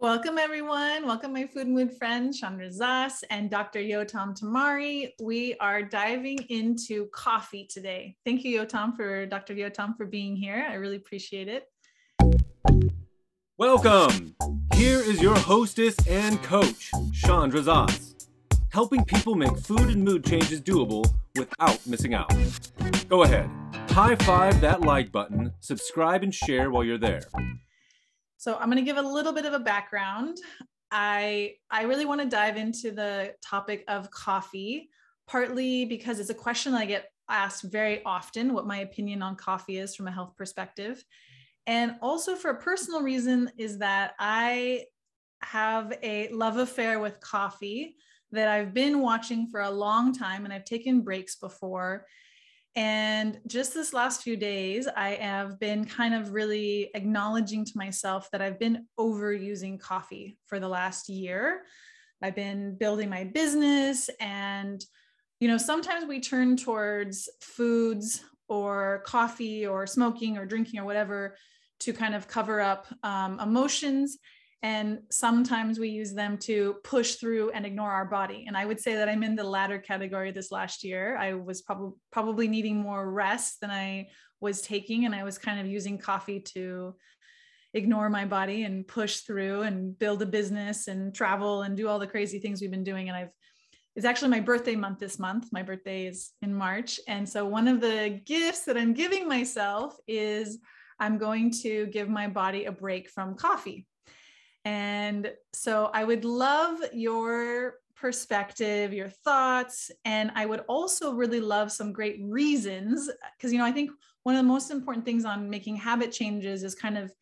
Welcome, everyone. Welcome, my food and mood friends, Chandra Zas and Dr. Yotam Tamari. We are diving into coffee today. Thank you, Yotam, for Dr. Yotam for being here. I really appreciate it. Welcome. Here is your hostess and coach, Chandra Zas, helping people make food and mood changes doable without missing out. Go ahead, high five that like button, subscribe, and share while you're there. So I'm going to give a little bit of a background. I I really want to dive into the topic of coffee, partly because it's a question I get asked very often what my opinion on coffee is from a health perspective. And also for a personal reason is that I have a love affair with coffee that I've been watching for a long time and I've taken breaks before and just this last few days, I have been kind of really acknowledging to myself that I've been overusing coffee for the last year. I've been building my business, and you know, sometimes we turn towards foods or coffee or smoking or drinking or whatever to kind of cover up um, emotions and sometimes we use them to push through and ignore our body. And i would say that i'm in the latter category this last year. I was probably probably needing more rest than i was taking and i was kind of using coffee to ignore my body and push through and build a business and travel and do all the crazy things we've been doing. And i've it's actually my birthday month this month. My birthday is in march. And so one of the gifts that i'm giving myself is i'm going to give my body a break from coffee and so I would love your perspective, your thoughts, and I would also really love some great reasons because, you know, I think one of the most important things on making habit changes is kind of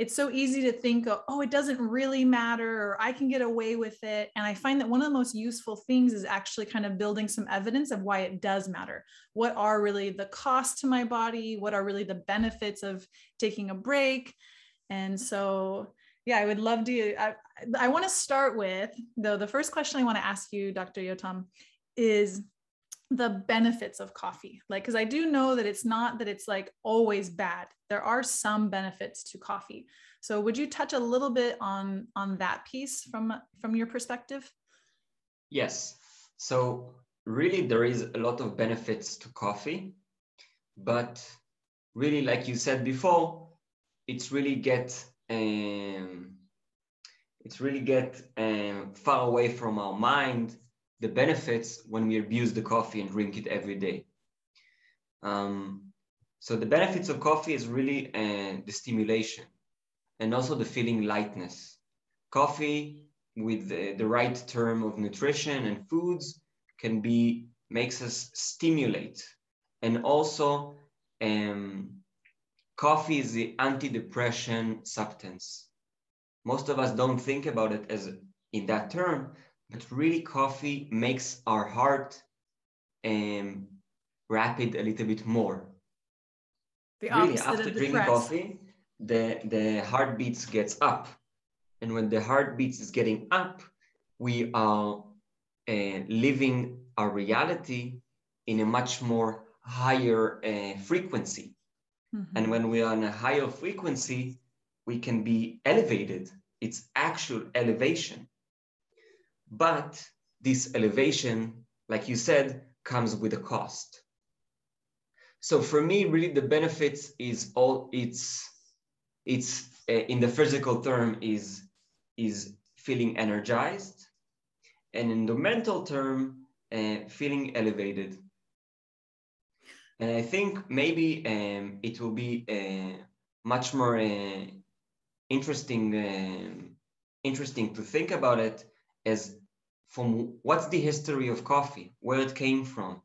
it's so easy to think oh, it doesn't really matter or I can get away with it. And I find that one of the most useful things is actually kind of building some evidence of why it does matter. What are really the costs to my body? What are really the benefits of taking a break? And so yeah, I would love to. I, I want to start with, though, the first question I want to ask you, Dr. Yotam, is the benefits of coffee. Like, because I do know that it's not that it's like always bad. There are some benefits to coffee. So would you touch a little bit on on that piece from from your perspective? Yes. So really there is a lot of benefits to coffee, but really like you said before, it's really get um, it's really get um, far away from our mind the benefits when we abuse the coffee and drink it every day. Um, so the benefits of coffee is really uh, the stimulation and also the feeling lightness. Coffee with the, the right term of nutrition and foods can be makes us stimulate and also um, coffee is the antidepressant substance. Most of us don't think about it as in that term, but really coffee makes our heart um, rapid a little bit more. The really, after drinking coffee, the, the heartbeats gets up. And when the heartbeats is getting up, we are uh, living our reality in a much more higher uh, frequency. Mm-hmm. And when we are on a higher frequency, we can be elevated. It's actual elevation. But this elevation, like you said, comes with a cost. So for me, really the benefits is all it's it's uh, in the physical term is is feeling energized, and in the mental term, uh, feeling elevated. And I think maybe um, it will be uh, much more uh, interesting, uh, interesting to think about it as from what's the history of coffee, where it came from.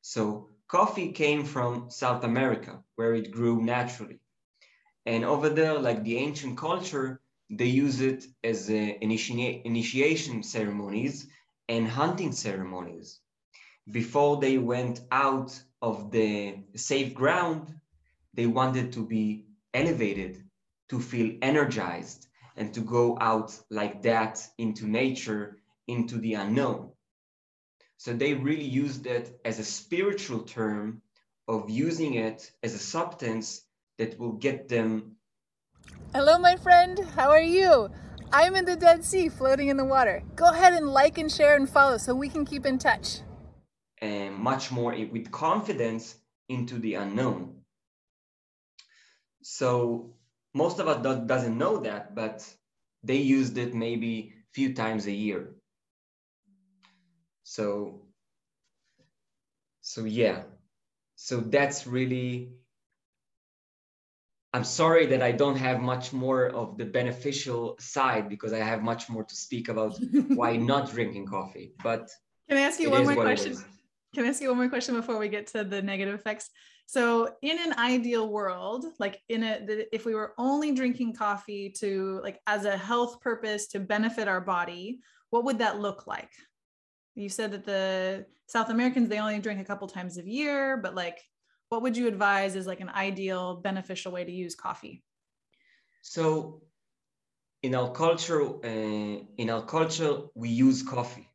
So coffee came from South America, where it grew naturally. And over there, like the ancient culture, they use it as initi initiation ceremonies and hunting ceremonies. Before they went out of the safe ground, they wanted to be elevated, to feel energized, and to go out like that into nature, into the unknown. So they really used it as a spiritual term of using it as a substance that will get them. Hello, my friend. How are you? I'm in the Dead Sea floating in the water. Go ahead and like and share and follow so we can keep in touch. And much more with confidence into the unknown. So most of us do- doesn't know that, but they used it maybe a few times a year. So, so yeah, so that's really I'm sorry that I don't have much more of the beneficial side because I have much more to speak about why not drinking coffee. But can I ask you one more question? Can I ask you one more question before we get to the negative effects? So, in an ideal world, like in a, if we were only drinking coffee to like as a health purpose to benefit our body, what would that look like? You said that the South Americans they only drink a couple times a year, but like what would you advise is like an ideal beneficial way to use coffee so in our culture uh, in our culture we use coffee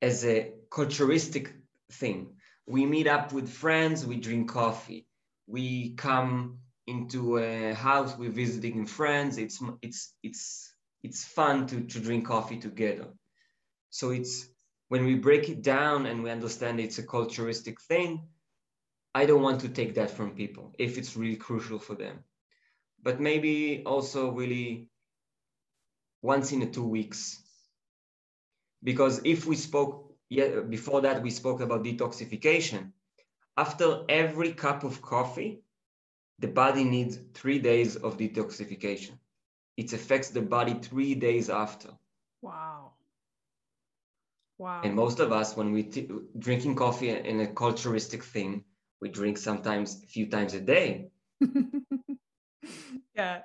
as a culturistic thing we meet up with friends we drink coffee we come into a house we're visiting friends it's it's it's it's fun to, to drink coffee together so it's when we break it down and we understand it's a culturistic thing I don't want to take that from people if it's really crucial for them. But maybe also really once in a two weeks. Because if we spoke yeah, before that, we spoke about detoxification. After every cup of coffee, the body needs three days of detoxification. It affects the body three days after. Wow. Wow. And most of us, when we t- drinking coffee in a culturistic thing, we drink sometimes a few times a day. yeah.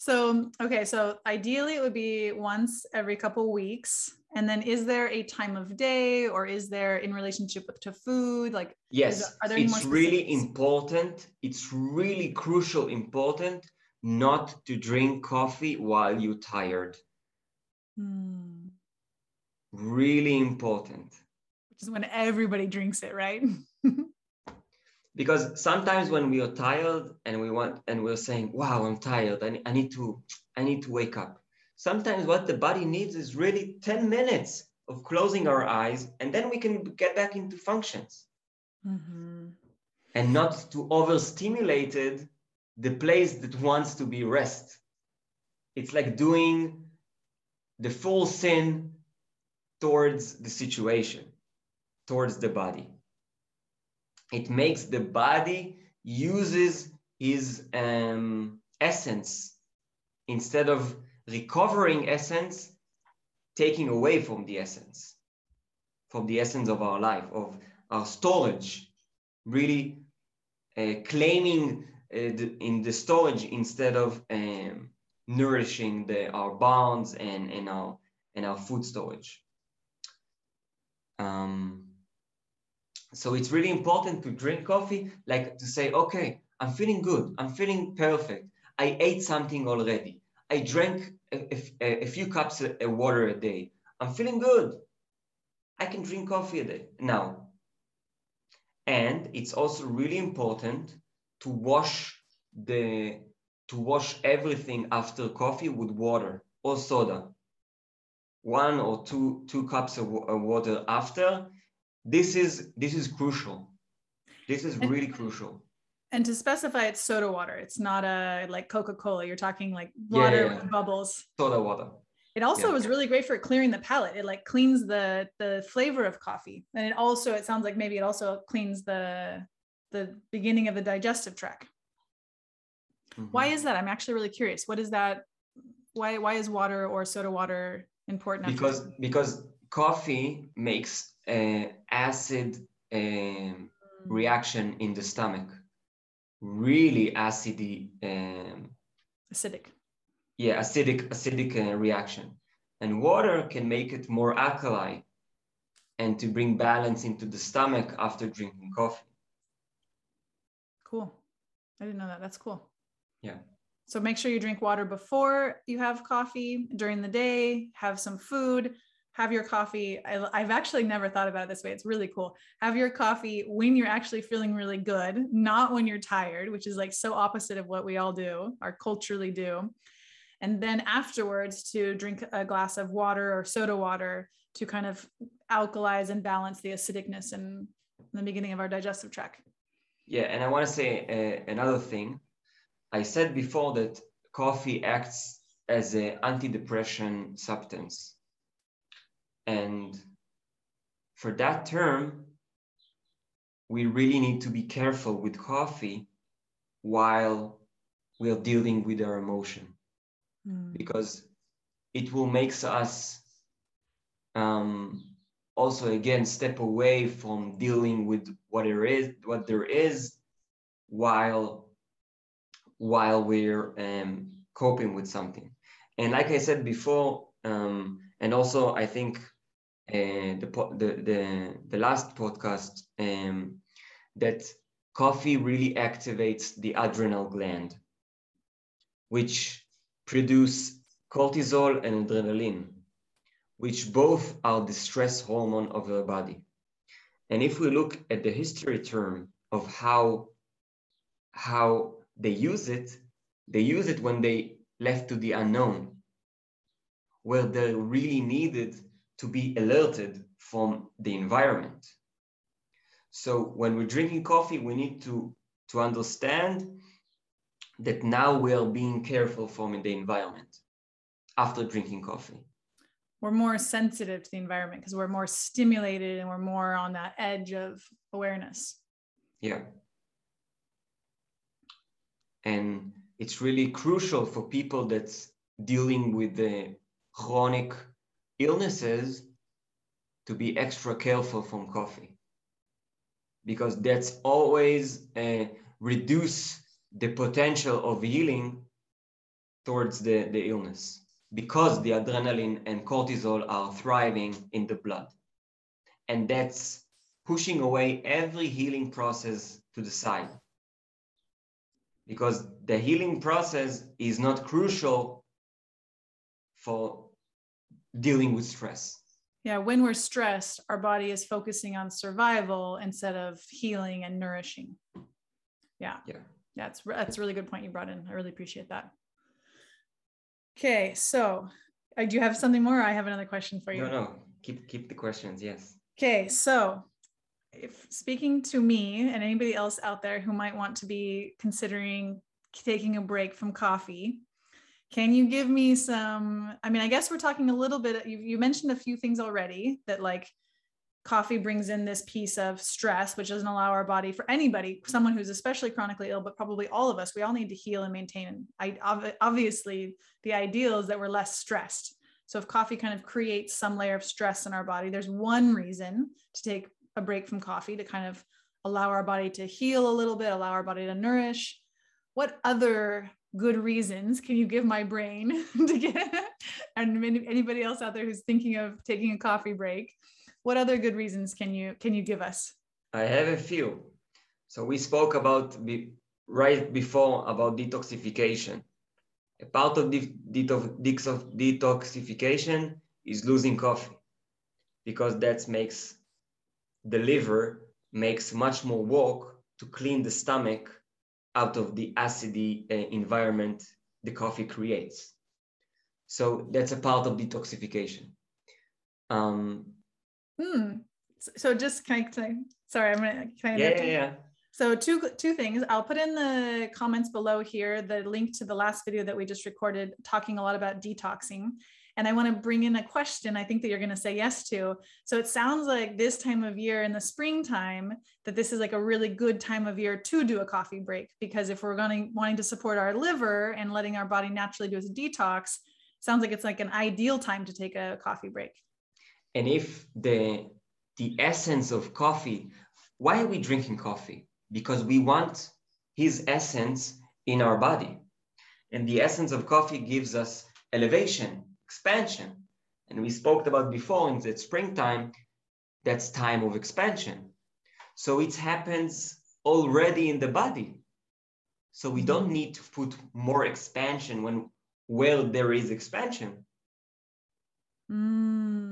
So, okay, so ideally it would be once every couple weeks. And then is there a time of day or is there in relationship with, to food? Like, yes, there, it's really important. It's really crucial, important not to drink coffee while you're tired. Hmm. Really important. Which is when everybody drinks it, right? because sometimes when we are tired and we want and we're saying wow i'm tired. I, I need to i need to wake up. Sometimes what the body needs is really 10 minutes of closing our eyes and then we can get back into functions. Mm-hmm. and not to overstimulated the place that wants to be rest. It's like doing the full sin towards the situation towards the body it makes the body uses his um, essence. Instead of recovering essence taking away from the essence from the essence of our life of our storage. Really uh, claiming uh, the, in the storage instead of um, nourishing the, our bonds and, and our and our food storage. Um, so it's really important to drink coffee, like to say, okay, I'm feeling good. I'm feeling perfect. I ate something already. I drank a, a, a few cups of water a day. I'm feeling good. I can drink coffee a day now. And it's also really important to wash the to wash everything after coffee with water or soda. One or two two cups of water after this is this is crucial. This is really crucial. And to specify it's soda water. It's not a like coca-cola. You're talking like water yeah, yeah, yeah. with bubbles. Soda water. It also was really great for clearing the palate. It like cleans the the flavor of coffee. And it also it sounds like maybe it also cleans the the beginning of the digestive tract. Mm-hmm. why is that? I'm actually really curious. What is that? Why why is water or soda water important because because coffee makes an acid um, reaction in the stomach, really acidy. Um, acidic. Yeah, acidic acidic uh, reaction, and water can make it more alkali, and to bring balance into the stomach after drinking coffee. Cool. I didn't know that. That's cool. Yeah. So make sure you drink water before you have coffee during the day, have some food, have your coffee. I, have actually never thought about it this way. It's really cool. Have your coffee when you're actually feeling really good, not when you're tired, which is like so opposite of what we all do or culturally do. and then afterwards to drink a glass of water or soda water to kind of alkalize and balance the acidicness in the beginning of our digestive tract. Yeah, and I want to say uh, another thing. I said before that coffee acts as an antidepressant substance. And for that term, we really need to be careful with coffee while we're dealing with our emotion mm. because it will make us um, also again step away from dealing with what there is what there is while while we're um, coping with something and like i said before um, and also i think uh, the, the, the the last podcast um, that coffee really activates the adrenal gland which produce cortisol and adrenaline which both are the stress hormone of the body. And if we look at the history term of how, how they use it, they use it when they left to the unknown, where they're really needed to be alerted from the environment. So when we're drinking coffee, we need to, to understand that now we are being careful from the environment after drinking coffee we're more sensitive to the environment because we're more stimulated and we're more on that edge of awareness. Yeah. And it's really crucial for people that's dealing with the chronic illnesses to be extra careful from coffee because that's always uh, reduce the potential of healing towards the, the illness because the adrenaline and cortisol are thriving in the blood. And that's pushing away every healing process to the side. Because the healing process is not crucial for dealing with stress. Yeah, when we're stressed, our body is focusing on survival instead of healing and nourishing. Yeah. Yeah. That's that's a really good point you brought in. I really appreciate that. Okay, so uh, do you have something more? I have another question for you. No, no, keep keep the questions. Yes. Okay, so if speaking to me and anybody else out there who might want to be considering taking a break from coffee, can you give me some? I mean, I guess we're talking a little bit. You, you mentioned a few things already that like coffee brings in this piece of stress, which doesn't allow our body for anybody, someone who's especially chronically ill, but probably all of us, we all need to heal and maintain. I obviously the ideal is that we're less stressed. So if coffee kind of creates some layer of stress in our body, there's one reason to take a break from coffee to kind of allow our body to heal a little bit, allow our body to nourish. What other good reasons. Can you give my brain to get and anybody else out there who's thinking of taking a coffee break what other good reasons can you can you give us? I have a few. So we spoke about be, right before about detoxification. A part of the detoxification is losing coffee because that makes the liver makes much more work to clean the stomach out of the acidy uh, environment the coffee creates. So that's a part of detoxification. Um, Hmm. So just can I, can I sorry, I'm gonna can I yeah, yeah, yeah. So two two things. I'll put in the comments below here the link to the last video that we just recorded talking a lot about detoxing. And I want to bring in a question I think that you're going to say yes to. So it sounds like this time of year in the springtime that this is like a really good time of year to do a coffee break because if we're going to wanting to support our liver and letting our body naturally do its detox, sounds like it's like an ideal time to take a coffee break. And if the the essence of coffee why are we drinking coffee? Because we want his essence in our body. And the essence of coffee gives us elevation expansion. And we spoke about before in that springtime that's time of expansion. So it happens already in the body. So we don't need to put more expansion when well there is expansion. Mm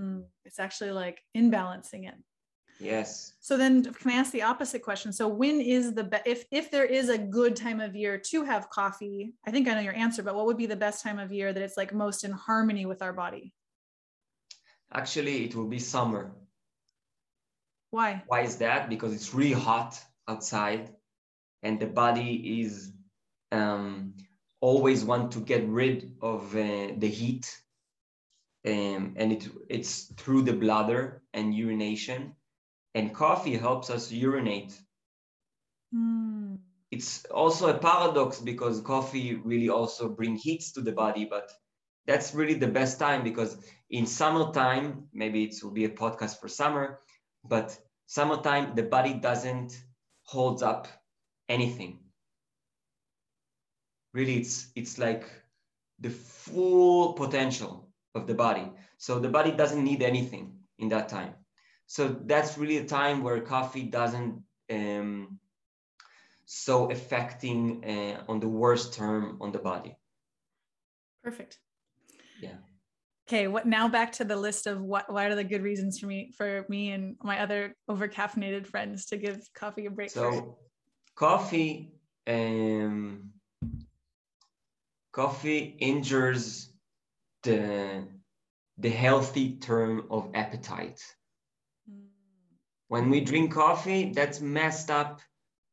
it's actually like imbalancing it Yes. So then can I ask the opposite question? So when is the be- if if there is a good time of year to have coffee? I think I know your answer, but what would be the best time of year that it's like most in harmony with our body? Actually, it will be summer. Why? Why is that? Because it's really hot outside and the body is um, always want to get rid of uh, the heat um, and it, it's through the bladder and urination and coffee helps us urinate. Mm. it's also a paradox because coffee really also bring heat to the body but that's really the best time because in summertime maybe it will be a podcast for summer but summertime the body doesn't hold up anything. Really it's it's like the full potential of the body. So the body doesn't need anything in that time so that's really a time where coffee doesn't um, so affecting uh, on the worst term on the body Perfect. Yeah. Okay, what now back to the list of what what are the good reasons for me for me and my other over caffeinated friends to give coffee a break so coffee um, coffee injures the the healthy term of appetite. When we drink coffee that's messed up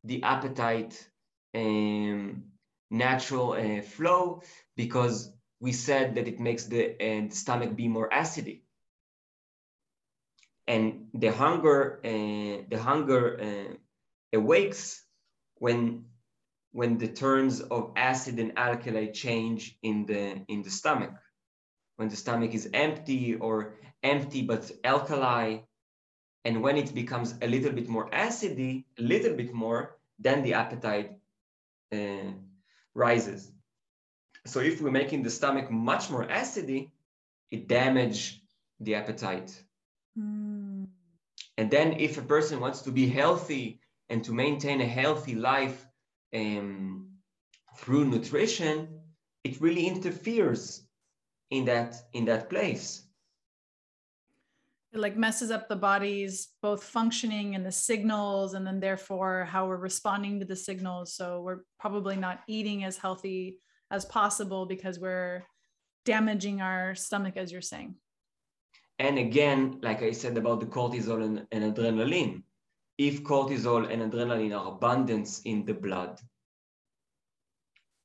the appetite um, natural uh, flow because we said that it makes the uh, stomach be more acidic and the hunger uh, the hunger uh, awakes when when the terms of acid and alkali change in the in the stomach. When the stomach is empty or empty but alkali and when it becomes a little bit more acidy a little bit more then the appetite uh, rises so if we're making the stomach much more acidy it damage the appetite Mm. and then if a person wants to be healthy and to maintain a healthy life um, through nutrition, it really interferes in that in that place. It like messes up the body's both functioning and the signals, and then therefore how we're responding to the signals. So we're probably not eating as healthy as possible because we're damaging our stomach, as you're saying. And again, like I said about the cortisol and, and adrenaline, if cortisol and adrenaline are abundance in the blood,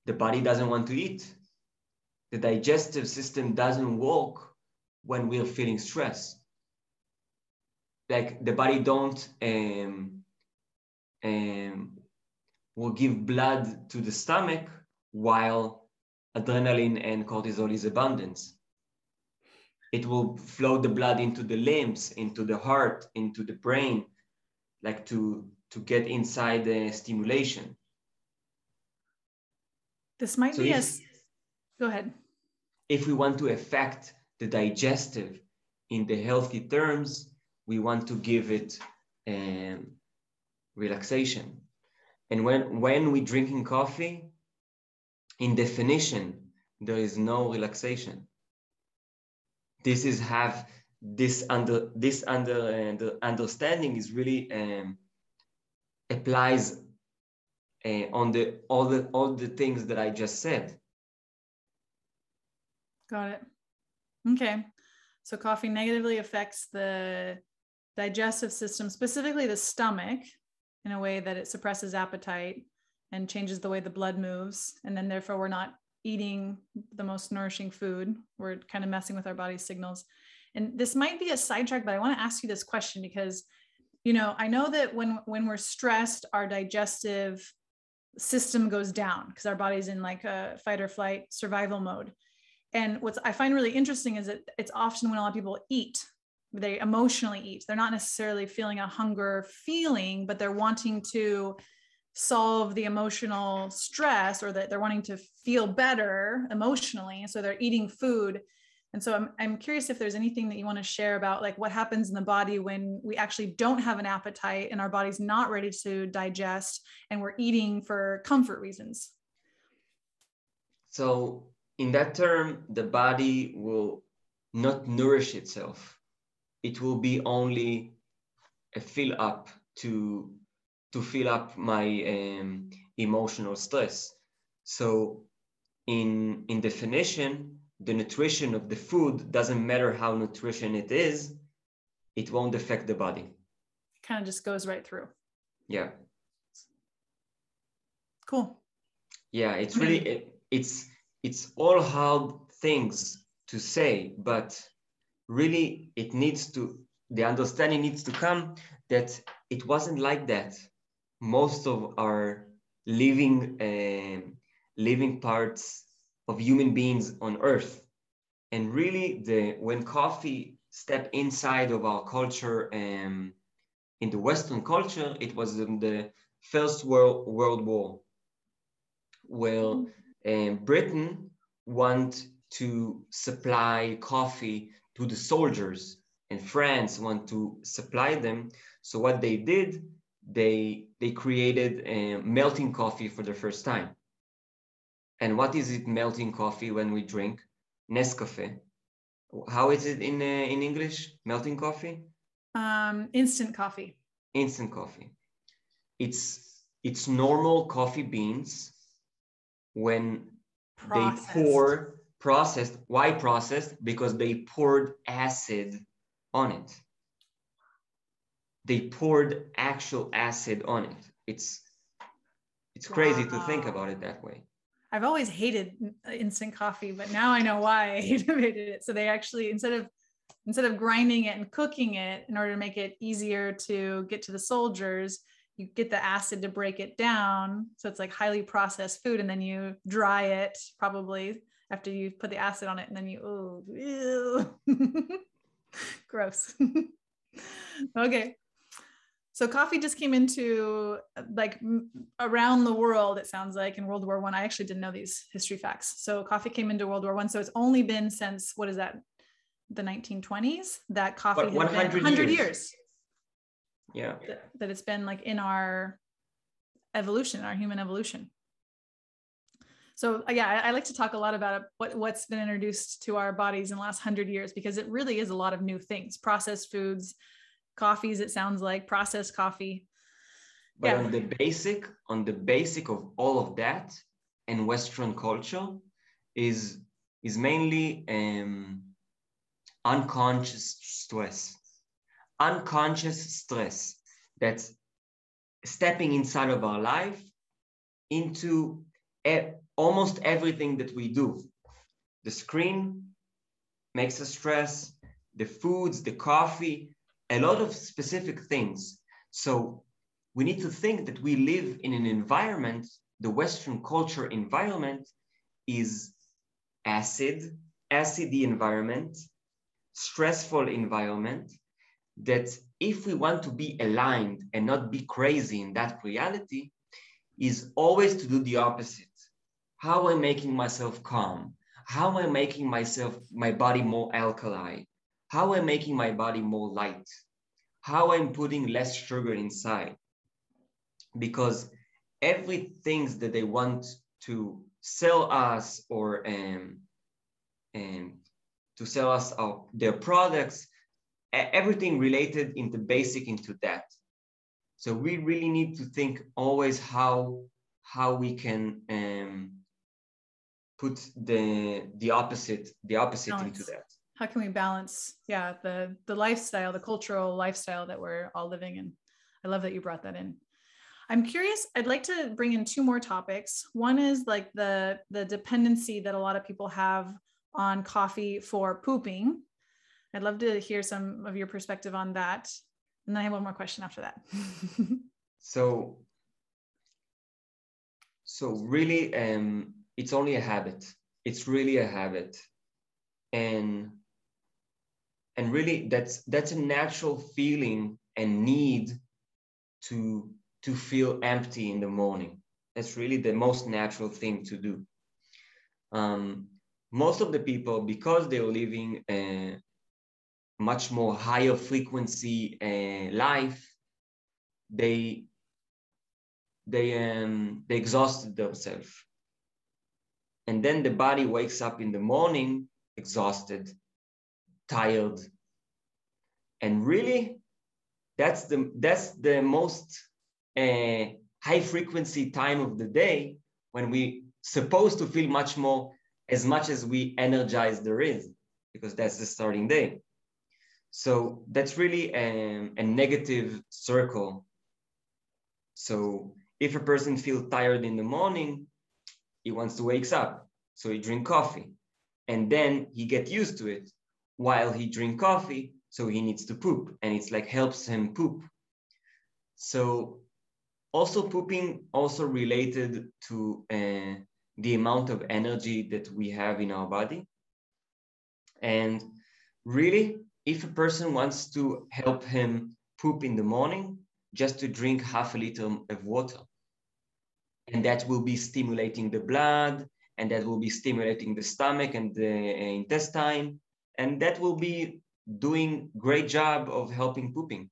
the body doesn't want to eat. The digestive system doesn't work when we're feeling stress. Like the body don't um, um, will give blood to the stomach while adrenaline and cortisol is abundance. It will flow the blood into the limbs, into the heart, into the brain, like to to get inside the stimulation. This might So be a. if- s- Go ahead. if we want to affect the digestive in the healthy terms, we want to give it um, relaxation. And when, when we drinking coffee, in definition, there is no relaxation. This is have this under this under uh, understanding is really um, applies uh, on the all the all the things that I just said. Got it. Okay. So coffee negatively affects the digestive system, specifically the stomach, in a way that it suppresses appetite and changes the way the blood moves. And then, therefore, we're not eating the most nourishing food. We're kind of messing with our body's signals. And this might be a sidetrack, but I want to ask you this question because, you know, I know that when when we're stressed, our digestive system goes down because our body's in like a fight or flight survival mode. And what's I find really interesting is that it's often when a lot of people eat, they emotionally eat. They're not necessarily feeling a hunger feeling, but they're wanting to solve the emotional stress or that they're wanting to feel better emotionally. So they're eating food. And so I'm, I'm curious if there's anything that you want to share about like what happens in the body when we actually don't have an appetite and our body's not ready to digest and we're eating for comfort reasons. So in that term, the body will not nourish itself. It will be only a fill up to to fill up my um, emotional stress. So in in definition, the nutrition of the food doesn't matter how nutrition it is, it won't affect the body. It kind of just goes right through. Yeah. Cool. Yeah, it's really it, it's it's all hard things to say, but really it needs to the understanding needs to come that it wasn't like that. Most of our living uh, living parts of human beings on earth. And really the when coffee stepped inside of our culture um, in the western culture it was in the first world world war. Well um, britain want to supply coffee to the soldiers and france want to supply them so what they did they they created a melting coffee for the first time. And what is it melting coffee when we drink? Nescafe. How is it in uh, in English? Melting coffee? Um, instant coffee. Instant coffee. It's it's normal coffee beans when processed. they pour processed. Why processed? Because they poured acid on it they poured actual acid on it. It's it's crazy wow. to think about it that way. I've always hated instant coffee, but now I know why I hated it. So they actually instead of instead of grinding it and cooking it in order to make it easier to get to the soldiers, you get the acid to break it down. So it's like highly processed food, and then you dry it probably after you put the acid on it, and then you oh, gross. okay. So coffee just came into like around the world it sounds like in world war one. I. I actually didn't know these history facts. So coffee came into world war one. So it's only been since what is that the 1920s that coffee has 100 been 100 years. years. Yeah. That, that it's been like in our evolution our human evolution so yeah I, like to talk a lot about what, what's been introduced to our bodies in the last 100 years because it really is a lot of new things. Processed foods coffees it sounds like processed coffee. But yeah. on the basic on the basic of all of that and western culture is is mainly um, unconscious stress. Unconscious stress that's stepping inside of our life into e- almost everything that we do the screen makes us stress the foods the coffee a lot of specific things. So we need to think that we live in an environment, the Western culture environment is acid, acidy environment, stressful environment, that if we want to be aligned and not be crazy in that reality, is always to do the opposite. How am I making myself calm? How am I making myself, my body more alkali? how I'm making my body more light, how I'm putting less sugar inside. Because everything that they want to sell us or um, and to sell us our, their products, everything related into basic into that. So we really need to think always how how we can um, put the the opposite the opposite nice. into that. How can we balance yeah the the lifestyle the cultural lifestyle that we're all living in? I love that you brought that in. I'm curious i'd like to bring in two more topics. One is like the the dependency that a lot of people have on coffee for pooping. I'd love to hear some of your perspective on that. And then i have one more question after that. So so really um it's only a habit. It's really a habit. And and really that's that's a natural feeling and need to to feel empty in the morning. That's really the most natural thing to do. Um, most of the people because they're living a much more higher frequency uh, life they they um, they exhausted themselves and then the body wakes up in the morning exhausted tired. And really, that's the that's the most uh, high frequency time of the day when we supposed to feel much more as much as we energize there is because that's the starting day so that's really a, a negative circle so if a person feels tired in the morning he wants to wakes up so he drink coffee. And then he get used to it. While he drink coffee so he needs to poop and it's like helps him poop. So also pooping also related to uh, the amount of energy that we have in our body. And really if a person wants to help him poop in the morning just to drink half a liter of water and that will be stimulating the blood and that will be stimulating the stomach and the uh, intestine and that will be doing great job of helping pooping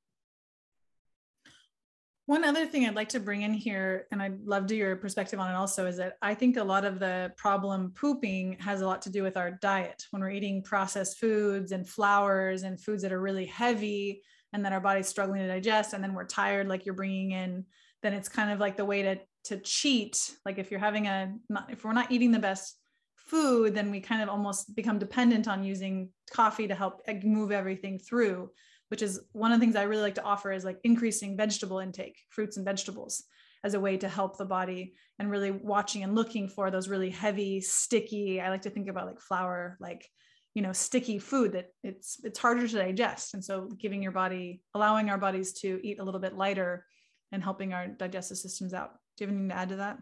one other thing I'd like to bring in here, and I'd love to your perspective on it also, is that I think a lot of the problem pooping has a lot to do with our diet. When we're eating processed foods and flours and foods that are really heavy and that our body's struggling to digest, and then we're tired, like you're bringing in, then it's kind of like the way to to cheat. Like if you're having a, not, if we're not eating the best food, then we kind of almost become dependent on using coffee to help move everything through which is one of the things I really like to offer is like increasing vegetable intake, fruits and vegetables as a way to help the body and really watching and looking for those really heavy, sticky. I like to think about like flour, like you know, sticky food that it's it's harder to digest. And so giving your body, allowing our bodies to eat a little bit lighter and helping our digestive systems out. Do you have anything to add to that?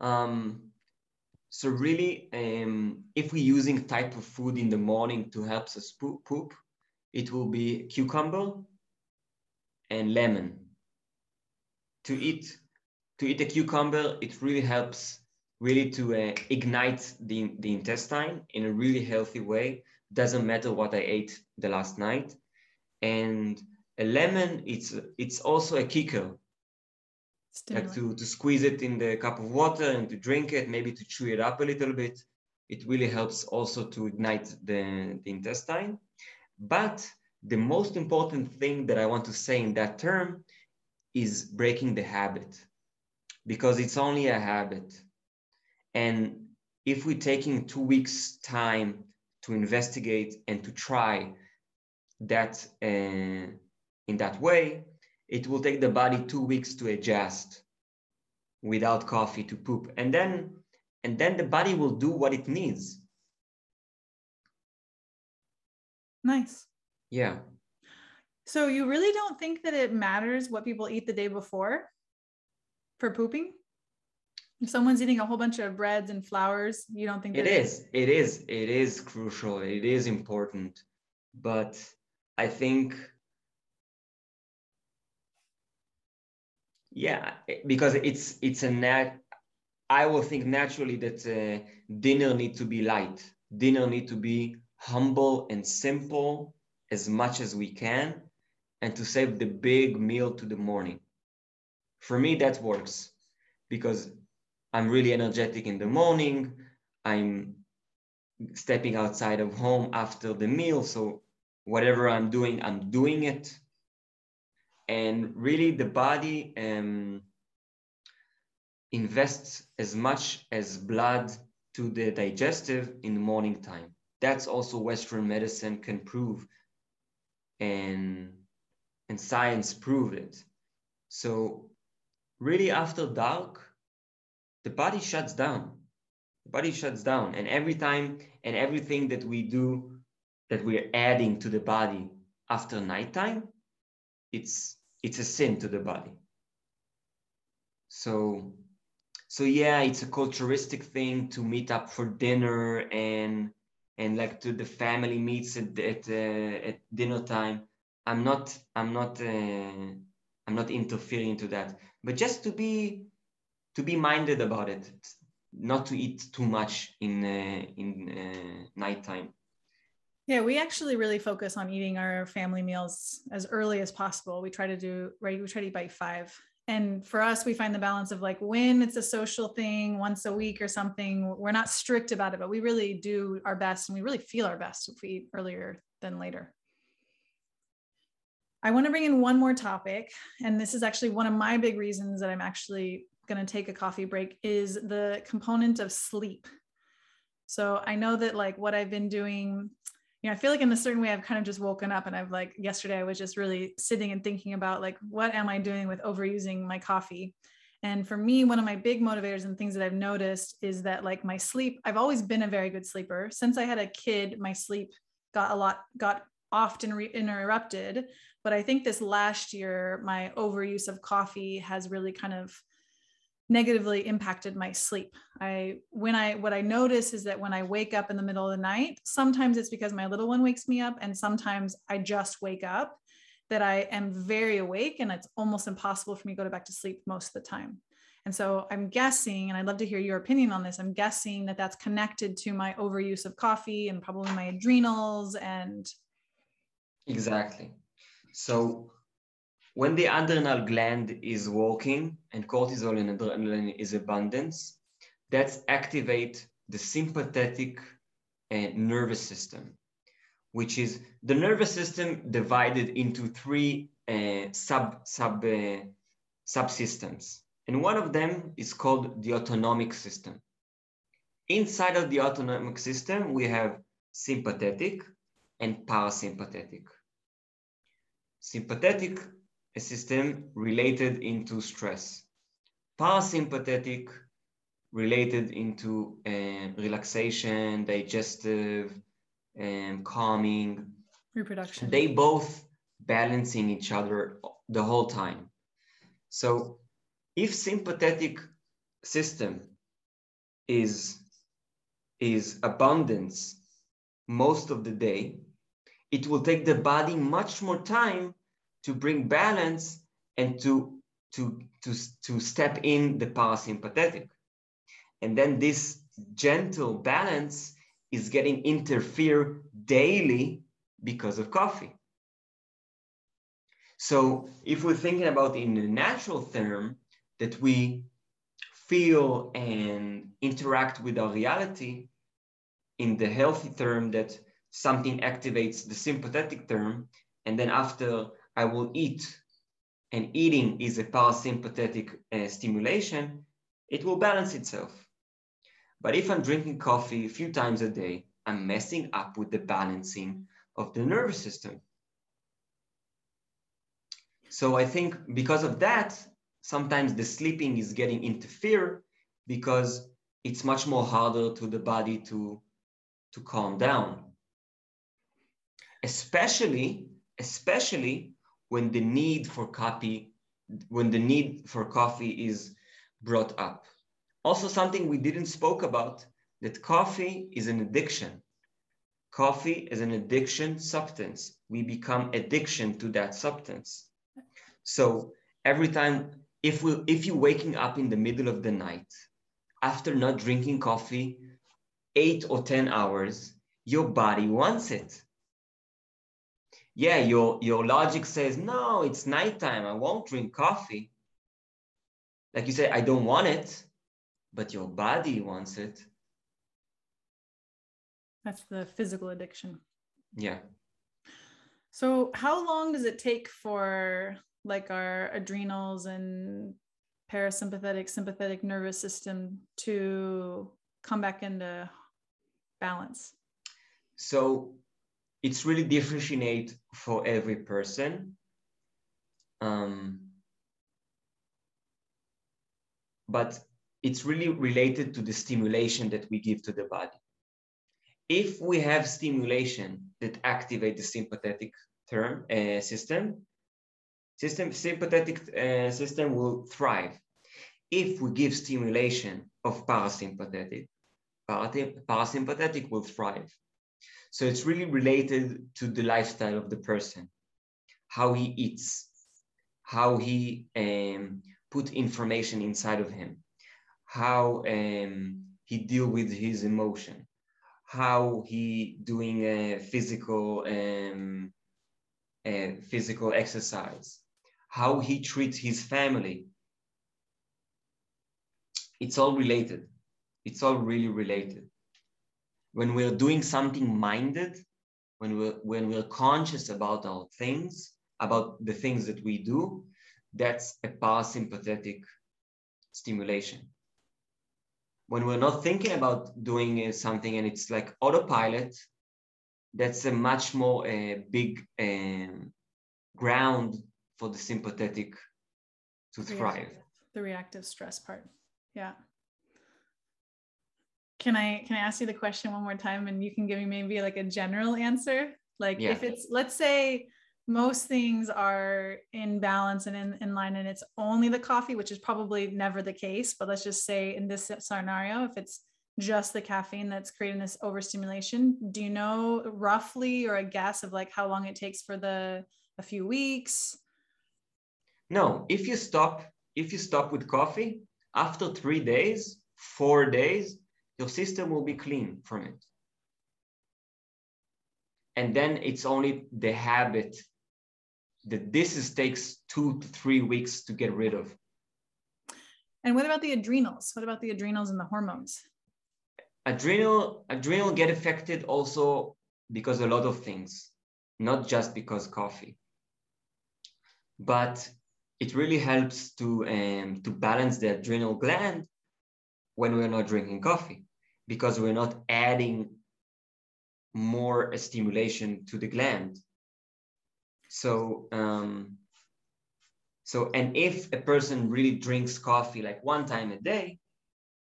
Um, so really, um, if we're using type of food in the morning to help us poop, poop it will be cucumber and lemon. To eat, to eat a cucumber, it really helps really to uh, ignite the, the intestine in a really healthy way. Doesn't matter what I ate the last night. And a lemon, it's, it's also a kicker. Like to, to squeeze it in the cup of water and to drink it, maybe to chew it up a little bit. It really helps also to ignite the, the intestine. But the most important thing that I want to say in that term is breaking the habit because it's only a habit. And if we're taking two weeks time to investigate and to try that uh, in that way, it will take the body two weeks to adjust without coffee to poop. And then, and then the body will do what it needs. Nice. Yeah. So you really don't think that it matters what people eat the day before for pooping? If someone's eating a whole bunch of breads and flours, you don't think it is. It is. It is crucial. It is important. But I think yeah, because it's it's a nat I will think naturally that uh, dinner need to be light. Dinner need to be humble and simple as much as we can and to save the big meal to the morning. For me, that works because I'm really energetic in the morning. I'm stepping outside of home after the meal. So whatever I'm doing, I'm doing it. And really the body um, invests as much as blood to the digestive in the morning time that's also Western medicine can prove and, and science prove it. So really after dark, the body shuts down. The body shuts down. And every time and everything that we do that we're adding to the body after nighttime, it's it's a sin to the body. So so yeah, it's a culturistic thing to meet up for dinner and and like to the family meets at at, uh, at dinner time. I'm not i'm not uh, i'm not interfering to that. But just to be to be minded about it not to eat too much in uh, in uh, nighttime yeah we actually really focus on eating our family meals as early as possible. We try to do right we try to eat by five. And for us we find the balance of like when it's a social thing once a week or something we're not strict about it but we really do our best and we really feel our best if we eat earlier than later. I want to bring in one more topic, and this is actually one of my big reasons that I'm actually going to take a coffee break is the component of sleep. So I know that like what I've been doing, you know, I feel like in a certain way I've kind of just woken up and I've like yesterday I was just really sitting and thinking about like what am I doing with overusing my coffee? And for me, one of my big motivators and things that I've noticed is that like my sleep, I've always been a very good sleeper. Since I had a kid, my sleep got a lot, got often re- interrupted. But I think this last year, my overuse of coffee has really kind of negatively impacted my sleep. I when I what I notice is that when I wake up in the middle of the night, sometimes it's because my little one wakes me up and sometimes I just wake up that I am very awake and it's almost impossible for me to go back to sleep most of the time. And so I'm guessing, and I'd love to hear your opinion on this. I'm guessing that that's connected to my overuse of coffee and probably my adrenals and. Exactly. So when the adrenal gland is working and cortisol and adrenaline is abundance, that's activate the sympathetic uh, nervous system which is the nervous system divided into three uh, sub sub uh, subsystems, and one of them is called the autonomic system. Inside of the autonomic system, we have sympathetic and parasympathetic. Sympathetic a system related into stress. Parasympathetic related into uh, relaxation, digestive, and calming. Reproduction. They both balancing each other the whole time. So if sympathetic system is is abundance most of the day it will take the body much more time to bring balance and to to to to step in the parasympathetic and then this gentle balance is getting interfered daily because of coffee. So if we're thinking about in a natural term that we feel and interact with our reality in the healthy term that something activates the sympathetic term and then after I will eat and eating is a parasympathetic uh, stimulation, it will balance itself. But if I'm drinking coffee a few times a day, I'm messing up with the balancing of the nervous system. So I think because of that, sometimes the sleeping is getting interfered because it's much more harder to the body to, to calm down. Especially, especially when the need for coffee, when the need for coffee is brought up. Also something we didn't spoke about, that coffee is an addiction. Coffee is an addiction substance. We become addiction to that substance. So every time, if we if you're waking up in the middle of the night after not drinking coffee eight or 10 hours, your body wants it. Yeah, your, your logic says, no, it's nighttime. I won't drink coffee. Like you say, I don't want it but your body wants it. That's the physical addiction. Yeah. So, how long does it take for like our adrenals and parasympathetic, sympathetic nervous system to come back into balance? So, it's really differentiate for every person. Um, but it's really related to the stimulation that we give to the body. If we have stimulation that activate the sympathetic term uh, system, system sympathetic uh, system will thrive. If we give stimulation of parasympathetic, parasympathetic will thrive. So it's really related to the lifestyle of the person, how he eats, how he um, put information inside of him how um, he deal with his emotion, how he doing a physical um, a physical exercise, how he treats his family. It's all related. It's all really related. When we're doing something minded, when we're when we're conscious about our things, about the things that we do, that's a parasympathetic stimulation. When we're not thinking about doing uh, something and it's like autopilot, that's a much more uh, big um, ground for the sympathetic to thrive. The reactive stress part. Yeah. Can I can I ask you the question one more time and you can give me maybe like a general answer? Like yeah. if it's let's say most things are in balance and in, in line and it's only the coffee, which is probably never the case, but let's just say in this scenario, if it's just the caffeine that's creating this overstimulation, do you know roughly or a guess of like how long it takes for the a few weeks? No, if you stop, if you stop with coffee, after three days, four days, your system will be clean from it. And then it's only the habit that this is, takes two to three weeks to get rid of. And what about the adrenals? What about the adrenals and the hormones? Adrenal, adrenal get affected also because a lot of things, not just because coffee. But it really helps to um, to balance the adrenal gland when we're not drinking coffee because we're not adding more stimulation to the gland. So, um, so, and if a person really drinks coffee like one time a day,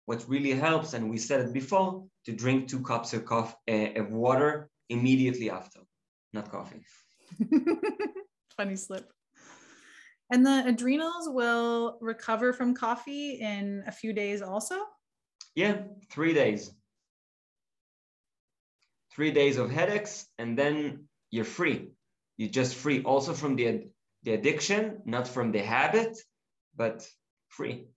what really helps, and we said it before, to drink two cups of coffee, uh, of water immediately after, not coffee. Funny slip. And the adrenals will recover from coffee in a few days also? Yeah, three days. Three days of headaches, and then you're free. You're just free also from the, the addiction, not from the habit, but free.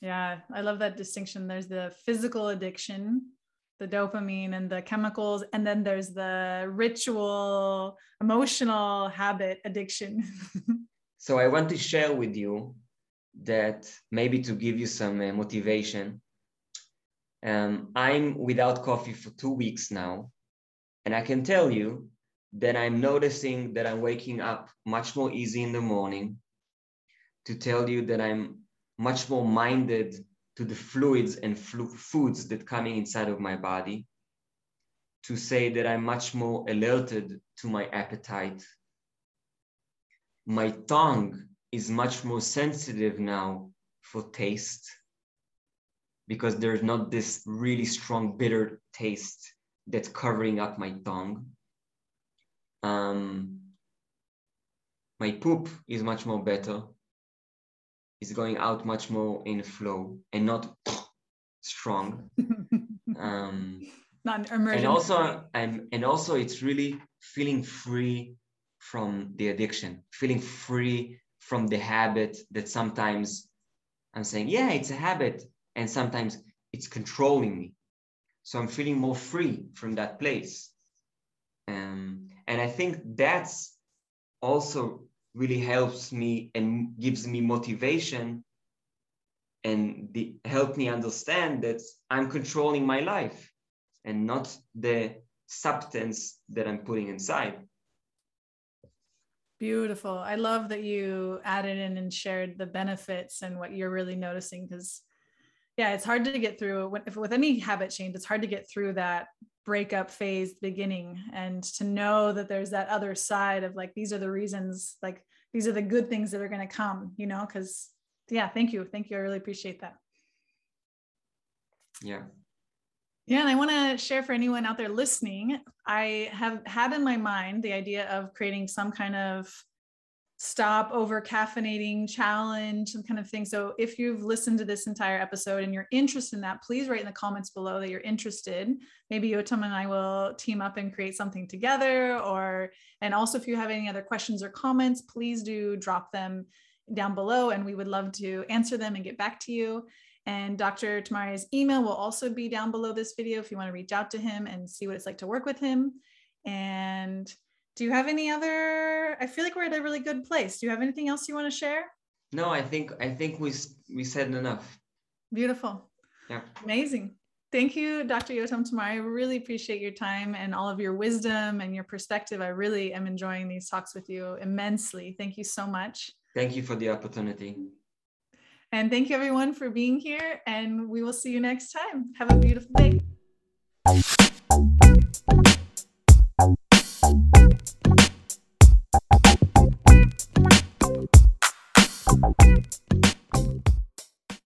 Yeah, I love that distinction. There's the physical addiction, the dopamine and the chemicals, and then there's the ritual, emotional habit addiction. so I want to share with you that maybe to give you some uh, motivation um, I'm without coffee for two weeks now. And I can tell you that I'm noticing that I'm waking up much more easy in the morning. To tell you that I'm much more minded to the fluids and flu- foods that coming inside of my body. To say that I'm much more alerted to my appetite. My tongue is much more sensitive now for taste because there's not this really strong bitter taste that's covering up my tongue. Um, my poop is much more better. It's going out much more in flow and not strong. um, not And also, and, and also, it's really feeling free from the addiction, feeling free from the habit that sometimes I'm saying, yeah, it's a habit and sometimes it's controlling me. So I'm feeling more free from that place. Um, and I think that's also really helps me and gives me motivation and the, help me understand that I'm controlling my life and not the substance that I'm putting inside. Beautiful. I love that you added in and shared the benefits and what you're really noticing because yeah it's hard to get through if with any habit change it's hard to get through that breakup phase beginning and to know that there's that other side of like these are the reasons like these are the good things that are going to come you know because yeah thank you. Thank you. I really appreciate that. Yeah. Yeah and i want to share for anyone out there listening i have had in my mind the idea of creating some kind of stop over caffeinating challenge and kind of thing. So if you've listened to this entire episode and you're interested in that, please write in the comments below that you're interested. Maybe Yotam and I will team up and create something together or and also if you have any other questions or comments, please do drop them down below and we would love to answer them and get back to you. And Dr. Tamari's email will also be down below this video if you want to reach out to him and see what it's like to work with him. And do you have any other i feel like we're at a really good place do you have anything else you want to share no i think i think we we said enough beautiful yeah amazing Thank you, Dr. Yotam Tamar. I really appreciate your time and all of your wisdom and your perspective. I really am enjoying these talks with you immensely. Thank you so much. Thank you for the opportunity. And thank you, everyone, for being here. And we will see you next time. Have a beautiful day.